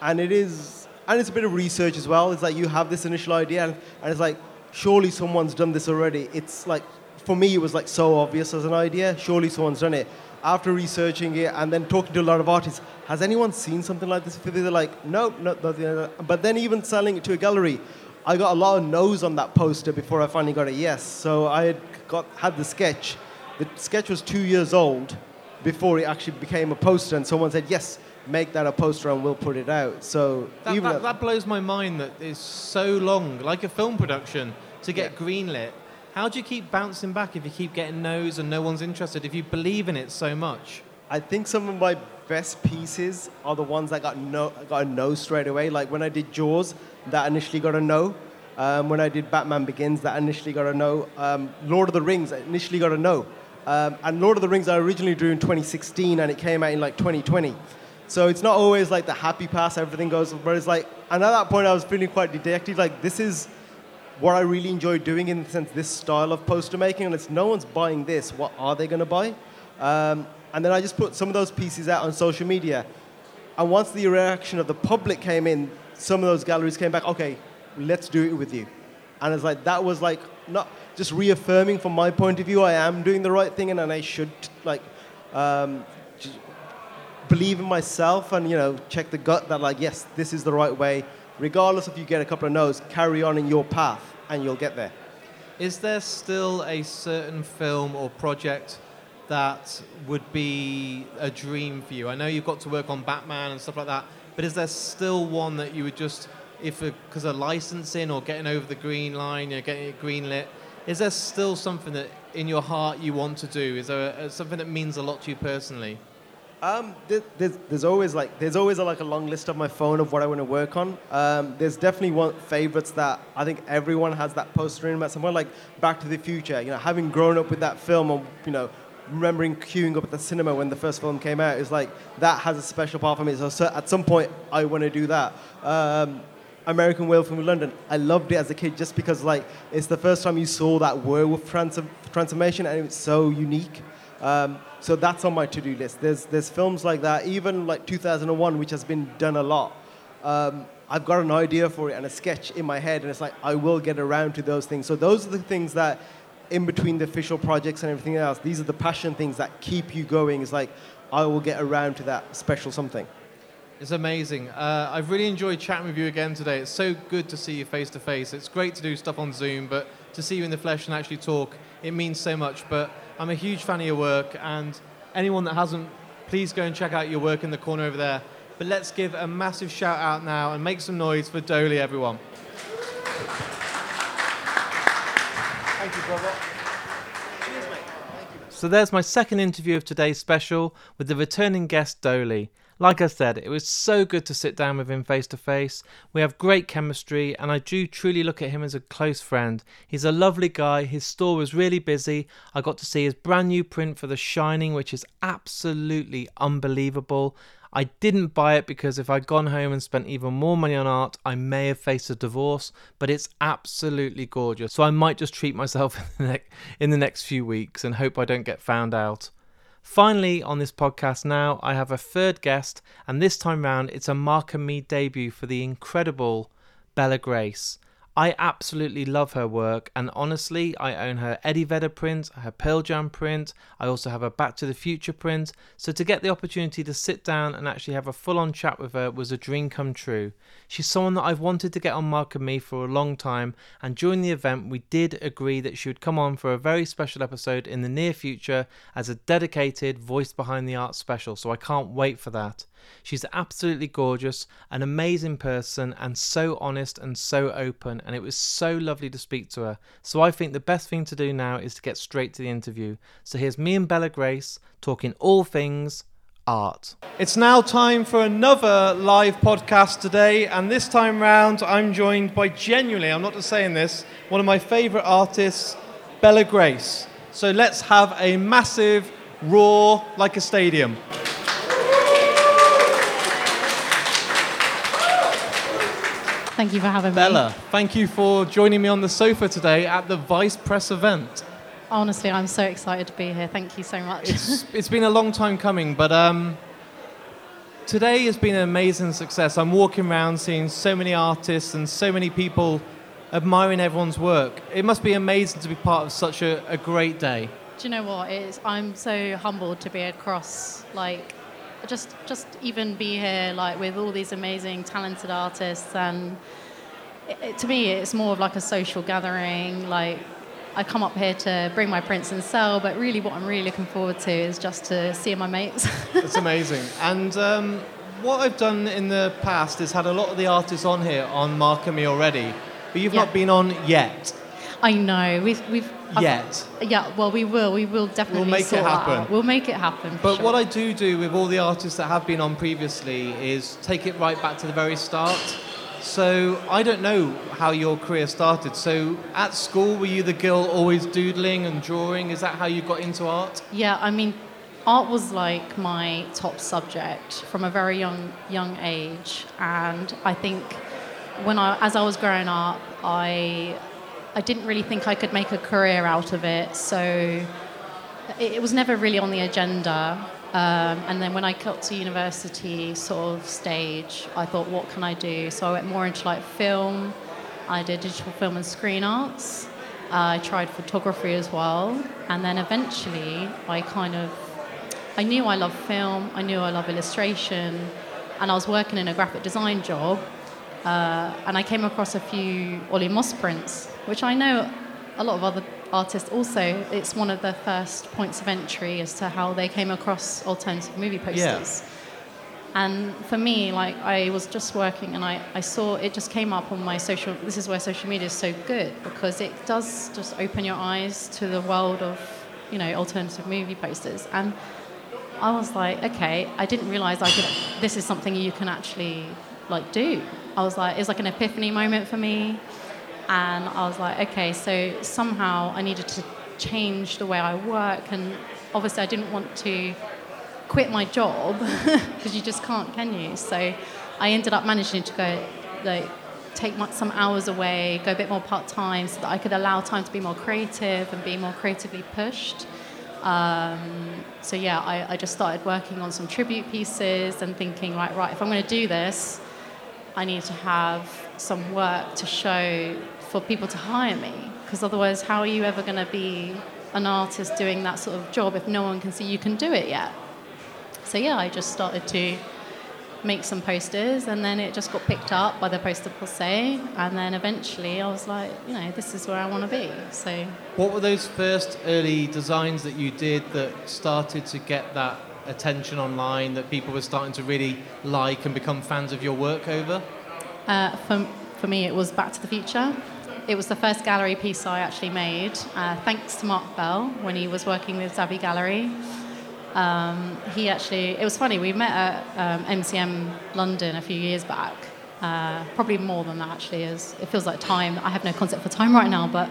and it is and it's a bit of research as well it's like you have this initial idea and, and it's like surely someone's done this already it's like for me it was like so obvious as an idea surely someone's done it after researching it and then talking to a lot of artists has anyone seen something like this? They're like nope no, nothing like but then even selling it to a gallery i got a lot of no's on that poster before i finally got a yes so i had got had the sketch. The sketch was two years old before it actually became a poster and someone said yes make that a poster and we'll put it out. So That, that, that blows my mind that it's so long, like a film production, to get Yeah. greenlit. How do you keep bouncing back if you keep getting no's and no one's interested? If you believe in it so much, I think some of my best pieces are the ones that got no got a no straight away. Like when I did Jaws, that initially got a no. Um, when I did Batman Begins, that initially got a no. Um, Lord of the Rings initially got a no. Um, and Lord of the Rings I originally drew in 2016, and it came out in like 2020. So it's not always like the happy pass, everything goes. But it's like, and at that point I was feeling quite dejected. Like this is what I really enjoy doing in the sense this style of poster making, and it's no one's buying this. What are they going to buy? Um, and then I just put some of those pieces out on social media, and once the reaction of the public came in, some of those galleries came back. Okay, let's do it with you. And it's like that was like not just reaffirming from my point of view, I am doing the right thing, and, and I should like um, believe in myself and you know check the gut that like yes, this is the right way. Regardless if you get a couple of no's, carry on in your path and you'll get there. Is there still a certain film or project that would be a dream for you? I know you've got to work on Batman and stuff like that, but is there still one that you would just, if because of licensing or getting over the green line, you know, getting it greenlit, is there still something that in your heart you want to do? Is there a, something that means a lot to you personally? Um, there, there's, there's always like there's always a, like a long list of my phone of what I want to work on. Um, there's definitely one favorites that I think everyone has that poster in them at some point, like Back to the Future. You know, having grown up with that film, or you know, remembering queuing up at the cinema when the first film came out is like that has a special part for me. So, so at some point, I want to do that. Um, American Werewolf in London. I loved it as a kid just because like it's the first time you saw that werewolf trans- transformation and it's so unique. Um, so that's on my to-do list. There's there's films like that, even like 2001, which has been done a lot. Um, I've got an idea for it and a sketch in my head, and it's like I will get around to those things. So those are the things that, in between the official projects and everything else, these are the passion things that keep you going. It's like I will get around to that special something. It's amazing. Uh, I've really enjoyed chatting with you again today. It's so good to see you face to face. It's great to do stuff on Zoom, but to see you in the flesh and actually talk, it means so much. But I'm a huge fan of your work, and anyone that hasn't, please go and check out your work in the corner over there. But let's give a massive shout out now and make some noise for Doaly, everyone. Thank you, brother. So there's my second interview of today's special with the returning guest Doaly. Like I said, it was so good to sit down with him face to face. We have great chemistry, and I do truly look at him as a close friend. He's a lovely guy. His store was really busy. I got to see his brand new print for The Shining, which is absolutely unbelievable. I didn't buy it because if I'd gone home and spent even more money on art, I may have faced a divorce, but it's absolutely gorgeous. So I might just treat myself <laughs> in the, next few weeks and hope I don't get found out. Finally, on this podcast now, I have a third guest, and this time round, it's a Mark and Me debut for the incredible Bella Grace. I absolutely love her work, and honestly, I own her Eddie Vedder print, her Pearl Jam print, I also have a Back to the Future print, so to get the opportunity to sit down and actually have a full on chat with her was a dream come true. She's someone that I've wanted to get on Mark and Me for a long time, and during the event, we did agree that she would come on for a very special episode in the near future as a dedicated voice behind the art special, so I can't wait for that. She's absolutely gorgeous, an amazing person, and so honest and so open, and it was so lovely to speak to her. So I think the best thing to do now is to get straight to the interview. So here's me and Bella Grace talking all things art. It's now time for another live podcast today, and this time round I'm joined by genuinely, I'm not just saying this, one of my favourite artists, Bella Grace. So let's have a massive roar like a stadium. Thank you for having Bella, me. Bella, thank you for joining me on the sofa today at the Vice Press event. Honestly, I'm so excited to be here. Thank you so much. It's, it's been a long time coming, but um, today has been an amazing success. I'm walking around seeing so many artists and so many people admiring everyone's work. It must be amazing to be part of such a, a great day. Do you know what? It's, I'm so humbled to be across, like, just just even be here, like, with all these amazing, talented artists. And it, it, to me, it's more of like a social gathering. Like, I come up here to bring my prints and sell, but really, what I'm really looking forward to is just to see my mates. <laughs> It's amazing. and um, what I've done in the past is had a lot of the artists on here on Mark and Me already, but you've Yeah. not been on yet. I know we've we've I've- Yet. yeah, well, we will. We will definitely make it happen. We'll make it happen. But sure. what I do do with all the artists that have been on previously is take it right back to the very start. So I don't know how your career started. So at school, were you the girl always doodling and drawing? Is that how you got into art? Yeah, I mean, art was like my top subject from a very young young age, and I think when I as I was growing up, I I didn't really think I could make a career out of it. So it, was never really on the agenda. Um, and then when I got to university sort of stage, I thought, what can I do? So I went more into like film. I did digital film and screen arts. Uh, I tried photography as well, and then eventually I kind of I knew I loved film, I knew I loved illustration, and I was working in a graphic design job. Uh, and I came across a few Olly Moss prints, which I know a lot of other artists also. It's one of the first points of entry as to how they came across alternative movie posters. Yeah. And for me, like I was just working and I, I saw it just came up on my social this is why social media is so good because it does just open your eyes to the world of, you know, alternative movie posters. And I was like, okay, I didn't realize I could this is something you can actually like do. I was like, it's like an epiphany moment for me. And I was like, okay, so somehow I needed to change the way I work. And obviously, I didn't want to quit my job <laughs> because you just can't, can you? So I ended up managing to go, like, take my, some hours away, go a bit more part time so that I could allow time to be more creative and be more creatively pushed. Um, so yeah, I, I just started working on some tribute pieces and thinking, right, right, if I'm going to do this, I need to have some work to show for people to hire me. Because otherwise, how are you ever going to be an artist doing that sort of job if no one can see you can do it yet? So yeah, I just started to make some posters and then it just got picked up by the poster posse and then eventually I was like, you know, this is where I want to be. So What were those first early designs that you did that started to get that attention online that people were starting to really like and become fans of your work over? Uh, for, for me, it was Back to the Future. It was the first gallery piece I actually made, uh, thanks to Mark Bell when he was working with Zavvi Gallery. Um, he actually, it was funny, we met at um, MCM London a few years back. Uh, probably more than that, actually, as it feels like time. I have no concept for time right now, but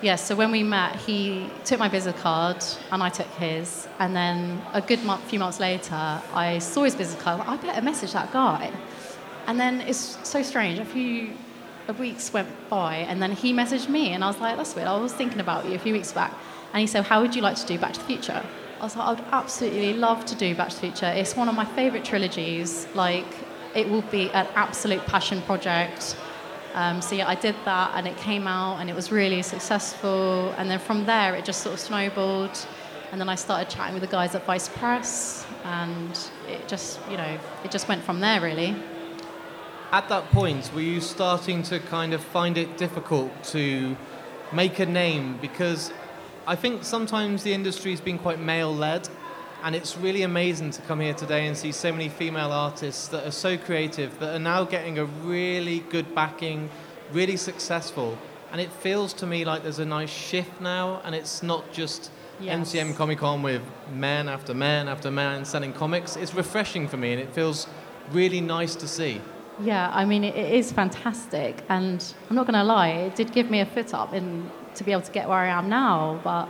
Yes, yeah, so when we met, he took my business card and I took his. And then a good month, few months later, I saw his business card. I better message that guy. And then it's so strange. A few weeks went by, and then he messaged me, and I was like, "That's weird. I was thinking about you a few weeks back." And he said, "How would you like to do Back to the Future?" I was like, "I would absolutely love to do Back to the Future. It's one of my favorite trilogies. Like, it will be an absolute passion project." Um, so yeah, I did that, and it came out, and it was really successful. And then from there, it just sort of snowballed. And then I started chatting with the guys at Vice Press, and it just, you know, it just went from there, really. At that point, were you starting to kind of find it difficult to make a name? Because I think sometimes the industry has been quite male-led, and it's really amazing to come here today and see so many female artists that are so creative that are now getting a really good backing, really successful. And it feels to me like there's a nice shift now, and it's not just yes. MCM Comic Con with man after man after man selling comics. It's refreshing for me, and it feels really nice to see. Yeah, I mean, it is fantastic, and I'm not going to lie, it did give me a foot up in to be able to get where I am now, but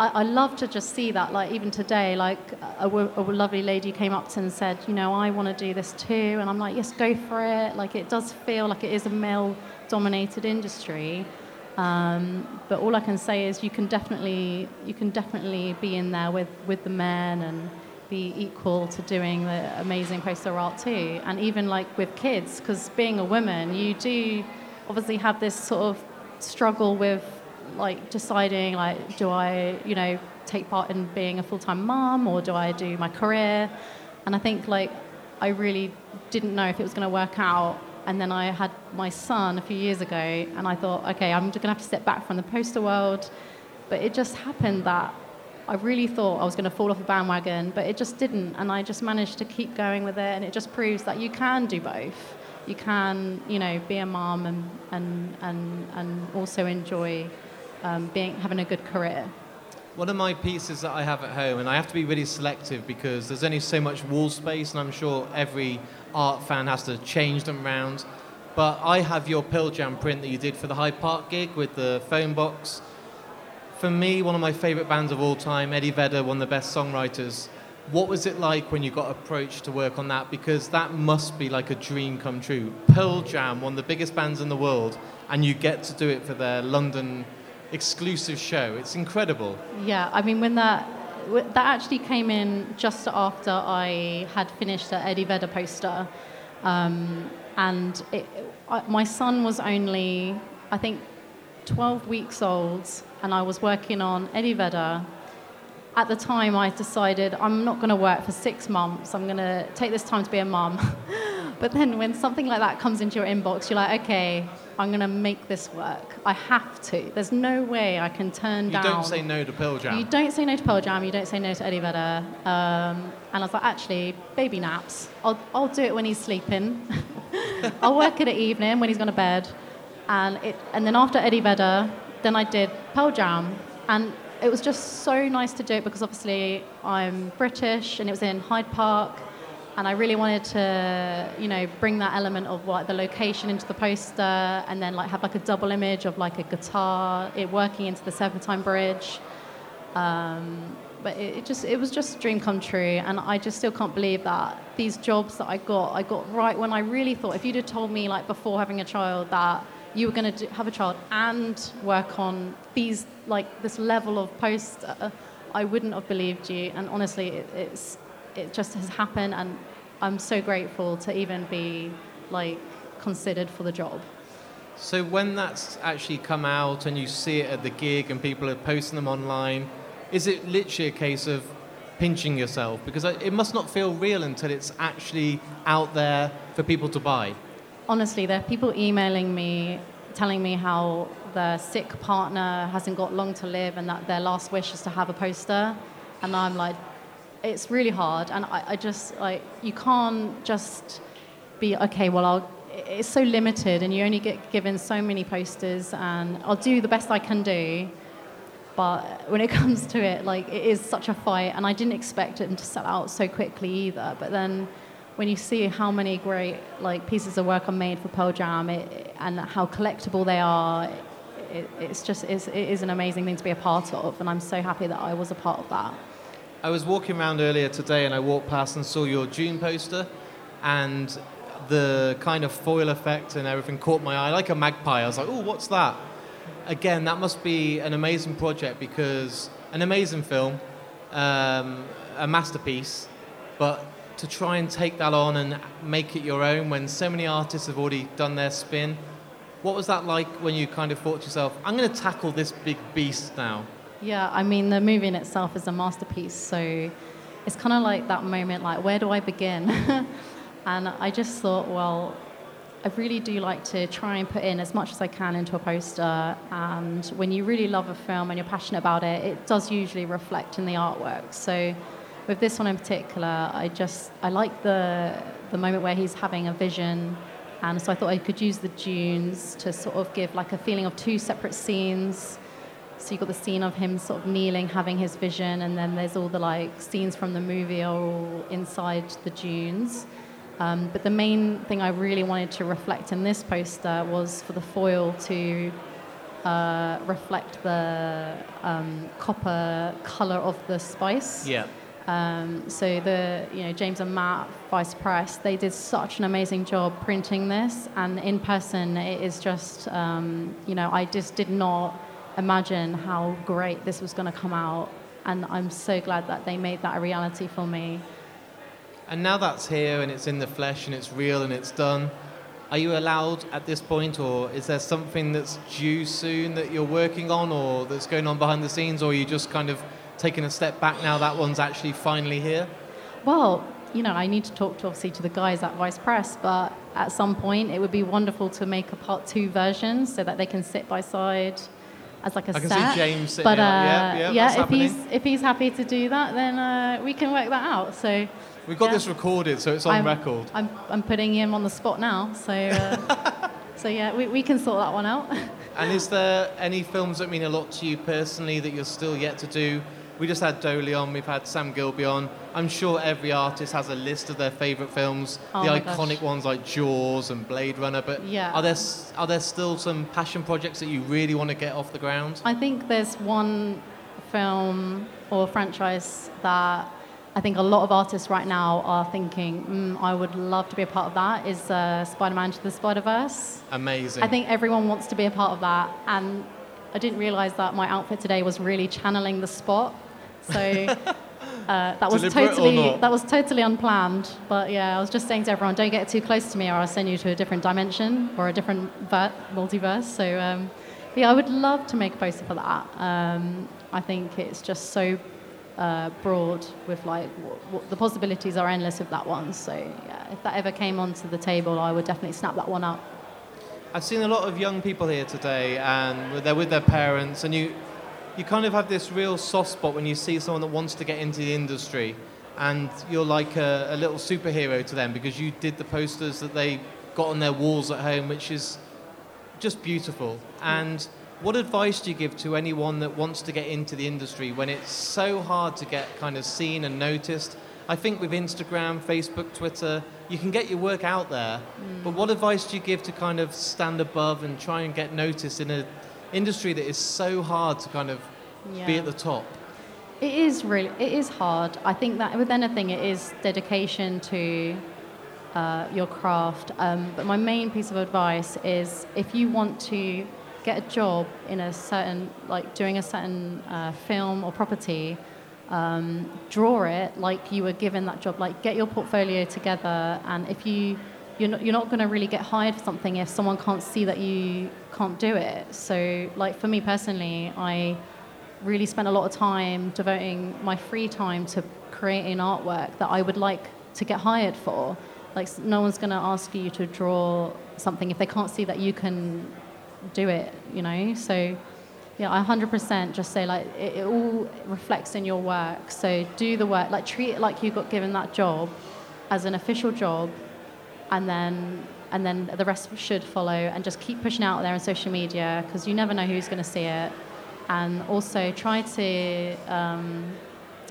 I, I love to just see that. Like even today, like a, a lovely lady came up to and said, you know, I want to do this too, and I'm like, yes, go for it. Like it does feel like it is a male-dominated industry. Um, but all I can say is you can definitely you can definitely be in there with, with the men and be equal to doing the amazing poster art too. And even like with kids, because being a woman, you do obviously have this sort of struggle with like deciding like do I you know take part in being a full-time mom or do I do my career? And I think like I really didn't know if it was going to work out. And then I had my son a few years ago and I thought okay I'm going to have to step back from the poster world. But it just happened that I really thought I was going to fall off the bandwagon but it just didn't. And I just managed to keep going with it and it just proves that you can do both. You can you know be a mom and and and, and also enjoy um, being having a good career? One of my pieces that I have at home, and I have to be really selective because there's only so much wall space, and I'm sure every art fan has to change them around. But I have your Pearl Jam print that you did for the Hyde Park gig with the phone box. For me, one of my favourite bands of all time, Eddie Vedder, one of the best songwriters. What was it like when you got approached to work on that? Because that must be like a dream come true. Pearl Jam, one of the biggest bands in the world, and you get to do it for their London exclusive show. It's incredible. Yeah, I mean, when that that actually came in just after I had finished the Eddie Vedder poster, um, and it, I, my son was only, I think, 12 weeks old, and I was working on Eddie Vedder, at the time, I decided I'm not going to work for six months. I'm going to take this time to be a mum. <laughs> but then when something like that comes into your inbox, you're like, okay, I'm going to make this work. I have to. There's no way I can turn You down. You don't say no to Pearl Jam. You don't say no to Pearl Jam. You don't say no to Eddie Vedder. Um, and I was like, actually, baby naps. I'll, I'll do it when he's sleeping. <laughs> I'll work it at evening when he's gone to bed. And, it, and then after Eddie Vedder, then I did Pearl Jam. And it was just so nice to do it because obviously I'm British and it was in Hyde Park. And I really wanted to, you know, bring that element of what the location into the poster, and then like have like a double image of like a guitar, it working into the Serpentine Bridge. Um, but it, it just it was just a dream come true, and I just still can't believe that these jobs that I got, I got right when I really thought. If you'd have told me like before having a child that you were going to have a child and work on these like this level of poster, I wouldn't have believed you. And honestly, it, it's it just has happened, and I'm so grateful to even be like considered for the job. So when that's actually come out and you see it at the gig and people are posting them online, is it literally a case of pinching yourself? Because it must not feel real until it's actually out there for people to buy. Honestly, there are people emailing me telling me how their sick partner hasn't got long to live and that their last wish is to have a poster. And I'm like, it's really hard. And I, I just, like, you can't just be, okay, well, I'll, it's so limited and you only get given so many posters and I'll do the best I can do. But when it <laughs> comes to it, like, it is such a fight. And I didn't expect it to sell out so quickly either. But then when you see how many great like pieces of work are made for Pearl Jam it, and how collectible they are, it, it's just it's, it is an amazing thing to be a part of, and I'm so happy that I was a part of that. I was walking around earlier today and I walked past and saw your Dune poster, and the kind of foil effect and everything caught my eye like a magpie. I was like, oh, what's that? Again, that must be an amazing project because an amazing film, um, a masterpiece, but to try and take that on and make it your own when so many artists have already done their spin. What was that like when you kind of thought to yourself, I'm going to tackle this big beast now? Yeah, I mean, the movie in itself is a masterpiece, so it's kind of like that moment, like, where do I begin? <laughs> and I just thought, well, I really do like to try and put in as much as I can into a poster. And when you really love a film and you're passionate about it, it does usually reflect in the artwork. So with this one in particular, I just I like the the moment where he's having a vision, and so I thought I could use the dunes to sort of give like a feeling of two separate scenes. So you've got the scene of him sort of kneeling, having his vision, and then there's all the like scenes from the movie are all inside the dunes. Um, but the main thing I really wanted to reflect in this poster was for the foil to uh, reflect the um, copper color of the spice. Yeah. Um, so the you know James and Matt Vice Press they did such an amazing job printing this, and in person it is just um, you know I just did not imagine how great this was going to come out, and I'm so glad that they made that a reality for me. And now that's here and it's in the flesh and it's real and it's done. Are you allowed at this point, or is there something that's due soon that you're working on, or that's going on behind the scenes, or are you just kind of taking a step back now that one's actually finally here? Well, you know, I need to talk to obviously to the guys at Vice Press, but at some point it would be wonderful to make a part two version so that they can sit by side as like a I can set. see James sitting but uh, yeah, yeah, yeah, if he's if he's happy to do that, then uh, we can work that out. So We've got Yeah. this recorded, so it's on I'm, record. I'm I'm putting him on the spot now. So uh, <laughs> so yeah, we, we can sort that one out. <laughs> And is there any films that mean a lot to you personally that you're still yet to do? We just had Doaly on, we've had Sam Gilbey on. I'm sure every artist has a list of their favourite films, Oh the iconic gosh. ones like Jaws and Blade Runner. But Yeah. are there are there still some passion projects that you really want to get off the ground? I think there's one film or franchise that I think a lot of artists right now are thinking, mm, I would love to be a part of that, is uh, Spider-Man to the Spider-Verse. Amazing. I think everyone wants to be a part of that, and I didn't realize that my outfit today was really channeling the spot. So <laughs> uh, that was Deliberate totally that was totally unplanned. But yeah, I was just saying to everyone, don't get too close to me, or I'll send you to a different dimension or a different ver- multiverse. So um, yeah, I would love to make a poster for that. Um, I think it's just so uh, broad with like what, what, the possibilities are endless with that one. So yeah, if that ever came onto the table, I would definitely snap that one up. I've seen a lot of young people here today, and they're with their parents, and you you kind of have this real soft spot when you see someone that wants to get into the industry, and you're like a, a little superhero to them because you did the posters that they got on their walls at home, which is just beautiful. And what advice do you give to anyone that wants to get into the industry when it's so hard to get kind of seen and noticed? I think with Instagram, Facebook, Twitter, you can get your work out there. Mm. But what advice do you give to kind of stand above and try and get noticed in an industry that is so hard to kind of yeah. be at the top? It is really, it is hard. I think that with anything, it is dedication to uh, your craft. Um, but my main piece of advice is if you want to get a job in a certain, like doing a certain uh, film or property, um, draw it like you were given that job. Like get your portfolio together, and if you you're not, you're not going to really get hired for something if someone can't see that you can't do it. So, like for me personally, I really spent a lot of time devoting my free time to creating artwork that I would like to get hired for. Like no one's going to ask you to draw something if they can't see that you can do it, you know. So yeah, I 100% just say like it, it, all reflects in your work. So do the work, like treat it like you got given that job as an official job, and then and then the rest should follow. And just keep pushing out there on social media because you never know who's going to see it. And also try to, um,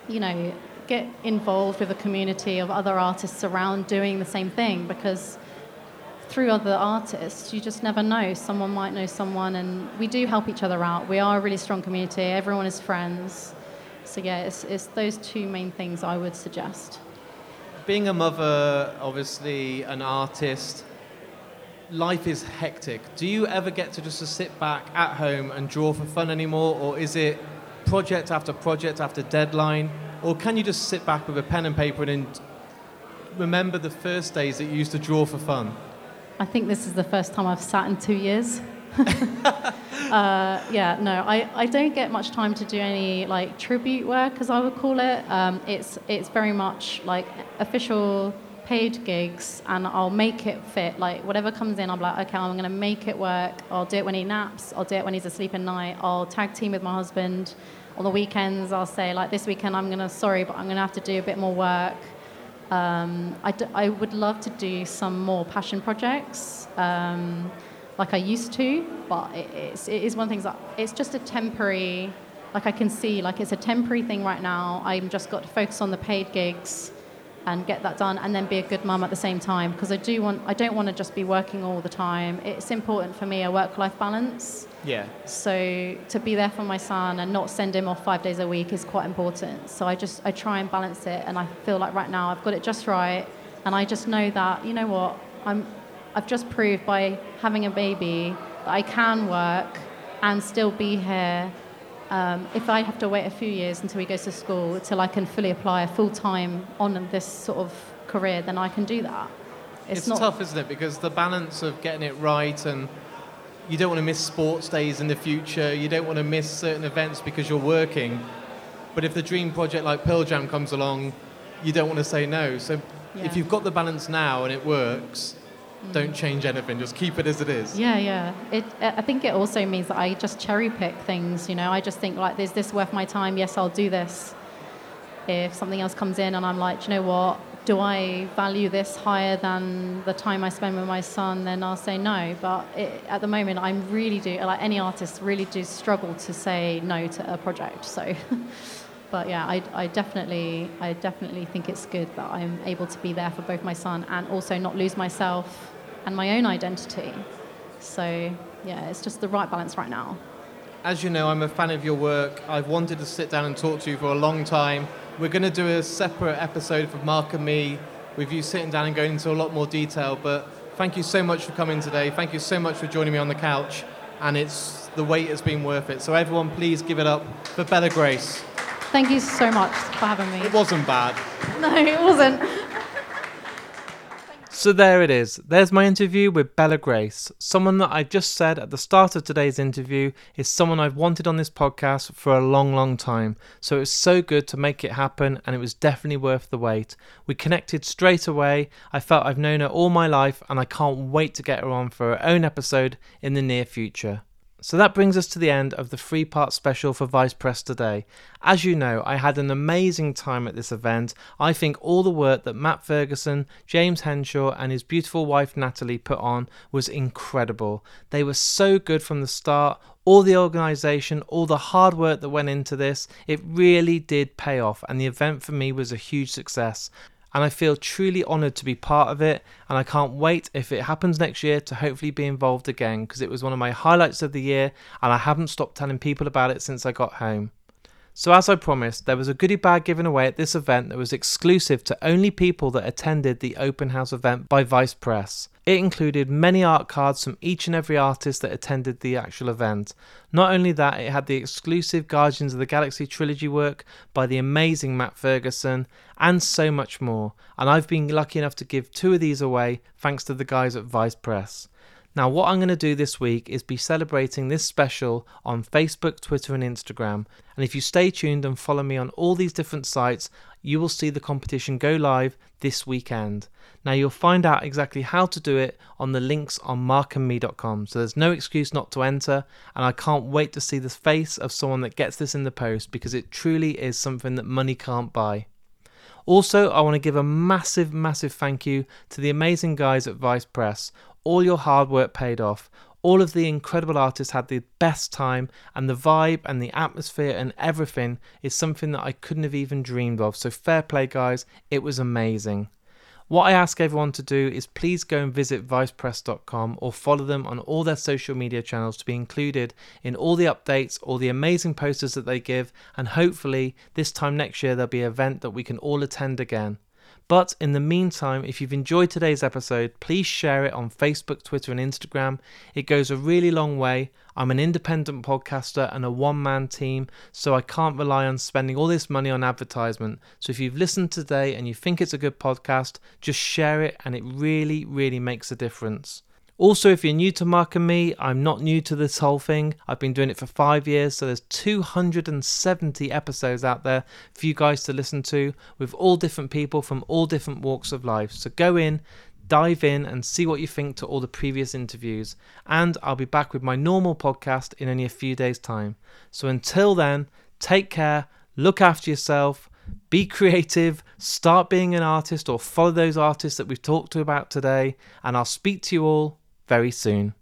you know, get involved with a community of other artists around doing the same thing because through other artists, you just never know. Someone might know someone, and we do help each other out. We are a really strong community. Everyone is friends. So yeah, it's, it's those two main things I would suggest. Being a mother, obviously an artist, life is hectic. Do you ever get to just to sit back at home and draw for fun anymore, or is it project after project after deadline, or can you just sit back with a pen and paper and remember the first days that you used to draw for fun? I think this is the first time I've sat in two years. <laughs> uh, yeah, no, I, I don't get much time to do any like tribute work, as I would call it. Um, it's it's very much like official paid gigs, and I'll make it fit. Like whatever comes in, I'm like, okay, I'm gonna make it work. I'll do it when he naps. I'll do it when he's asleep at night. I'll tag team with my husband. On the weekends, I'll say like this weekend I'm gonna sorry, but I'm gonna have to do a bit more work. Um, I, d- I would love to do some more passion projects um, like I used to, but it, it's, it is one of the things that it's just a temporary, like I can see, like it's a temporary thing right now. I'm just got to focus on the paid gigs and get that done and then be a good mum at the same time because I do want I don't want to just be working all the time. It's important for me a work life balance. Yeah. So to be there for my son and not send him off 5 days a week is quite important. So I just I try and balance it and I feel like right now I've got it just right and I just know that you know what I'm I've just proved by having a baby that I can work and still be here um, if I have to wait a few years until he goes to school until I can fully apply full time on this sort of career, then I can do that. It's, it's not... tough, isn't it? Because the balance of getting it right and you don't want to miss sports days in the future, you don't want to miss certain events because you're working. But if the dream project like Pearl Jam comes along, you don't want to say no. So yeah. if you've got the balance now and it works, don't change anything just keep it as it is. Yeah yeah. It i think it also means that i just cherry pick things you know? I just think like is this worth my time? Yes i'll do this. If something else comes in and i'm like you know what? Do i value this higher than the time i spend with my son? Then i'll say no. But it, at the moment i'm really do like any artist really do struggle to say no to a project so <laughs> but yeah, I, I definitely, I definitely think it's good that I'm able to be there for both my son and also not lose myself and my own identity. So yeah, it's just the right balance right now. As you know, I'm a fan of your work. I've wanted to sit down and talk to you for a long time. We're going to do a separate episode for Mark and me with you sitting down and going into a lot more detail. But thank you so much for coming today. Thank you so much for joining me on the couch. And it's the wait has been worth it. So everyone, please give it up for Bella Grace. Thank you so much for having me. It wasn't bad. <laughs> No, it wasn't. So there it is. There's my interview with Bella Grace. Someone that I just said at the start of today's interview is someone I've wanted on this podcast for a long, long time. So it was so good to make it happen and it was definitely worth the wait. We connected straight away. I felt I've known her all my life and I can't wait to get her on for her own episode in the near future. So that brings us to the end of the three part special for Vice Press today. As you know, I had an amazing time at this event. I think all the work that Matt Ferguson, James Henshaw, and his beautiful wife Natalie put on was incredible. They were so good from the start. All the organisation, all the hard work that went into this, it really did pay off, and the event for me was a huge success and I feel truly honoured to be part of it. And I can't wait if it happens next year to hopefully be involved again because it was one of my highlights of the year, and I haven't stopped telling people about it since I got home. So, as I promised, there was a goodie bag given away at this event that was exclusive to only people that attended the open house event by Vice Press. It included many art cards from each and every artist that attended the actual event. Not only that, it had the exclusive Guardians of the Galaxy trilogy work by the amazing Matt Ferguson, and so much more. And I've been lucky enough to give two of these away thanks to the guys at Vice Press. Now, what I'm going to do this week is be celebrating this special on Facebook, Twitter, and Instagram. And if you stay tuned and follow me on all these different sites, you will see the competition go live this weekend. Now, you'll find out exactly how to do it on the links on markandme.com. So there's no excuse not to enter. And I can't wait to see the face of someone that gets this in the post because it truly is something that money can't buy. Also, I want to give a massive, massive thank you to the amazing guys at Vice Press all your hard work paid off. All of the incredible artists had the best time, and the vibe and the atmosphere and everything is something that I couldn't have even dreamed of. So, fair play, guys, it was amazing. What I ask everyone to do is please go and visit vicepress.com or follow them on all their social media channels to be included in all the updates, all the amazing posters that they give, and hopefully this time next year there'll be an event that we can all attend again. But in the meantime, if you've enjoyed today's episode, please share it on Facebook, Twitter, and Instagram. It goes a really long way. I'm an independent podcaster and a one man team, so I can't rely on spending all this money on advertisement. So if you've listened today and you think it's a good podcast, just share it, and it really, really makes a difference. Also, if you're new to Mark and Me, I'm not new to this whole thing. I've been doing it for five years, so there's 270 episodes out there for you guys to listen to with all different people from all different walks of life. So go in, dive in, and see what you think to all the previous interviews. And I'll be back with my normal podcast in only a few days' time. So until then, take care, look after yourself. Be creative, start being an artist, or follow those artists that we've talked to about today. And I'll speak to you all very soon.